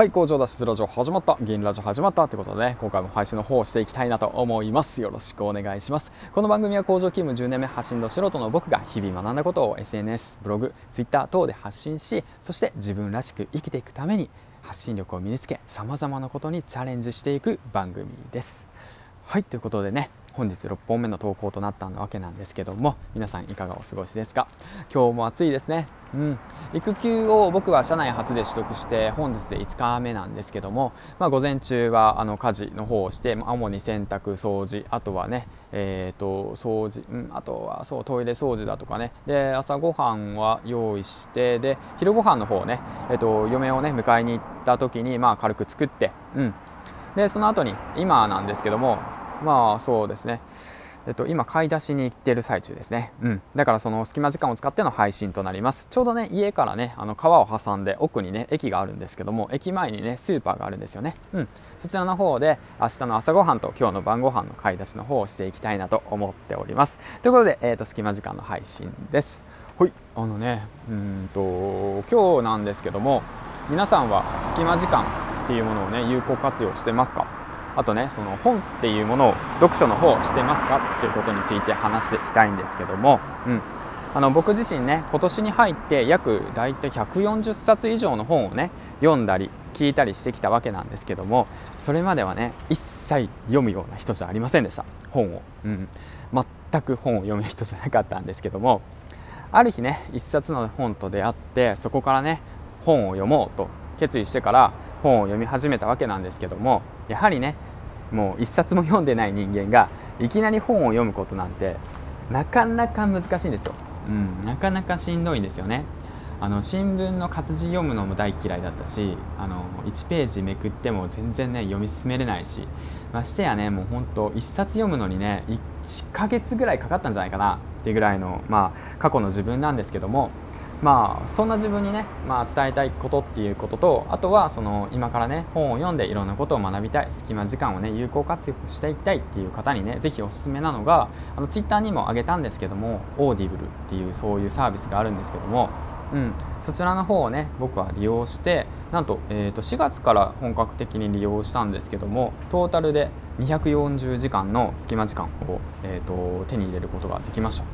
はい工場脱出ラジオ始まった。銀ラジオ始まったってことでね今回も配信の方をしていきたいなと思います。よろしくお願いします。この番組は工場勤務10年目発信の素人の僕が日々学んだことを SNS ブログ Twitter 等で発信しそして自分らしく生きていくために発信力を身につけさまざまなことにチャレンジしていく番組です。はいということでね本日6本目の投稿となったわけなんですけども皆さんいかがお過ごしですか？今日も暑いですね。うん。育休を僕は社内初で取得して本日で5日目なんですけども、まあ、午前中はあの家事の方をして主に洗濯掃除あとはねえーと、掃除、うん、あとはそうトイレ掃除だとかね。で朝ごはんは用意してで昼ごはんの方ね、えーと、嫁をね迎えに行った時に、まあ、軽く作って、うん、でその後に今なんですけどもまあそうですね。えっと、今買い出しに行ってる最中ですね、うん、だからその隙間時間を使っての配信となります。ちょうどね家からねあの川を挟んで奥にね駅があるんですけども駅前にねスーパーがあるんですよね、うん、そちらの方で明日の朝ごはんと今日の晩ご飯の買い出しの方をしていきたいなと思っております。ということで、えーと、隙間時間の配信です。はい。あのねうんと今日なんですけども皆さんは隙間時間っていうものをね有効活用してますか？あとねその本っていうものを読書の方してますかっていうことについて話していきたいんですけども、うん、あの僕自身ね今年に入って約大体140冊以上の本をね読んだり聞いたりしてきたわけなんですけどもそれまではね一切読むような人じゃありませんでした。本を、うん、全く本を読む人じゃなかったんですけどもある日ね一冊の本と出会ってそこからね本を読もうと決意してから本を読み始めたわけなんですけどもやはりねもう一冊も読んでない人間がいきなり本を読むことなんてなかなか難しいんですよ、うん、なかなかしんどいんですよね。あの新聞の活字読むのも大嫌いだったしあの1ページめくっても全然ね読み進めれないし。ましてやねもうほんと1冊読むのにね1ヶ月ぐらいかかったんじゃないかなっていうぐらいのまあ過去の自分なんですけども。まあそんな自分にね、まあ、伝えたいことっていうこととあとはその今からね本を読んでいろんなことを学びたい隙間時間をね有効活用していきたいっていう方にねぜひおすすめなのがあのツイッターにも挙げたんですけどもオーディブルっていうそういうサービスがあるんですけどもうん、そちらの方をね僕は利用してなんと,、えー、と4月から本格的に利用したんですけどもトータルで240時間の隙間時間を、えーと、手に入れることができました。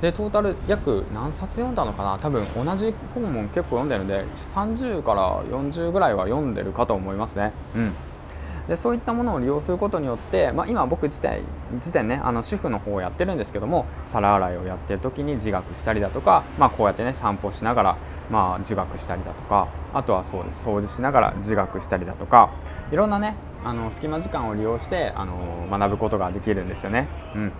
でトータル約何冊読んだのかな？多分同じ本も結構読んでるんで30から40ぐらいは読んでるかと思いますね。うん。でそういったものを利用することによって、まあ、今僕自体自体ねあの主婦の方をやってるんですけども皿洗いをやってる時に自学したりだとか、まあ、こうやってね散歩しながら、まあ、自学したりだとかあとはそうです。掃除しながら自学したりだとかいろんなねあの隙間時間を利用してあの学ぶことができるんですよね。うん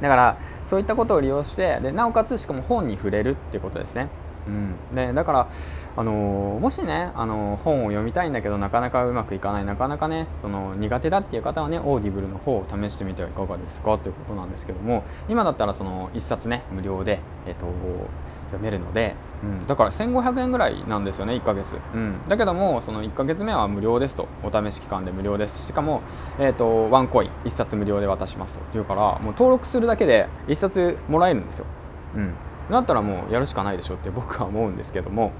だからそういったことを利用してでなおかつしかも本に触れるっていうことですね。うん、でだから、あのー、もしね、あのー、本を読みたいんだけどなかなかうまくいかないなかなかねその苦手だっていう方はねオーディブルの方を試してみてはいかがですか？ということなんですけども今だったらその1冊ね無料で、えーと、読めるので、うん、だから1500円ぐらいなんですよね1ヶ月、うん、だけどもその1ヶ月目は無料ですと。お試し期間で無料です。しかも、えーと、ワンコイン。1冊無料で渡しますと。いうからもう登録するだけで1冊もらえるんですよ、うん。だったらもうやるしかないでしょって僕は思うんですけども、うん、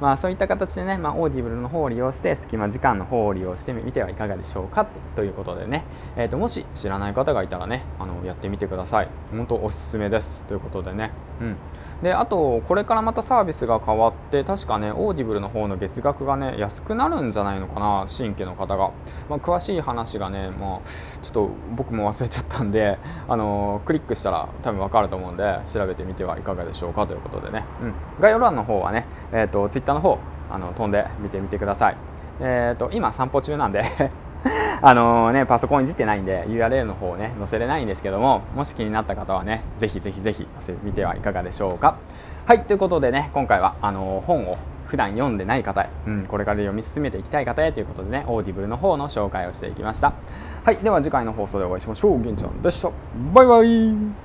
まあそういった形でね、まあ、オーディブルの方を利用して隙間時間の方を利用してみてはいかがでしょうかということでね、えー、ともし知らない方がいたらねあのやってみてください。本当おすすめです。ということでね、うん、であとこれからまたサービスが変わって確かねオーディブルの方の月額がね安くなるんじゃないのかな新規の方が、まあ、詳しい話がね、まあ、ちょっと僕も忘れちゃったんであのクリックしたら多分分かると思うんで調べてみてはいかがでしょうかということでね、うん、概要欄の方はね、えーと、Twitter の方あの飛んで見てみてください。えーと今散歩中なんで あの、ね、パソコンいじってないんで URL の方をね載せれないんですけどももし気になった方はねぜひぜひぜひ載せてみてはいかがでしょうか。はいということでね今回はあの、本を普段読んでない方へ、うん、これから読み進めていきたい方へということでね Audible の方の紹介をしていきました。はいでは次回の放送でお会いしましょう。銀ちゃんでした。バイバイ。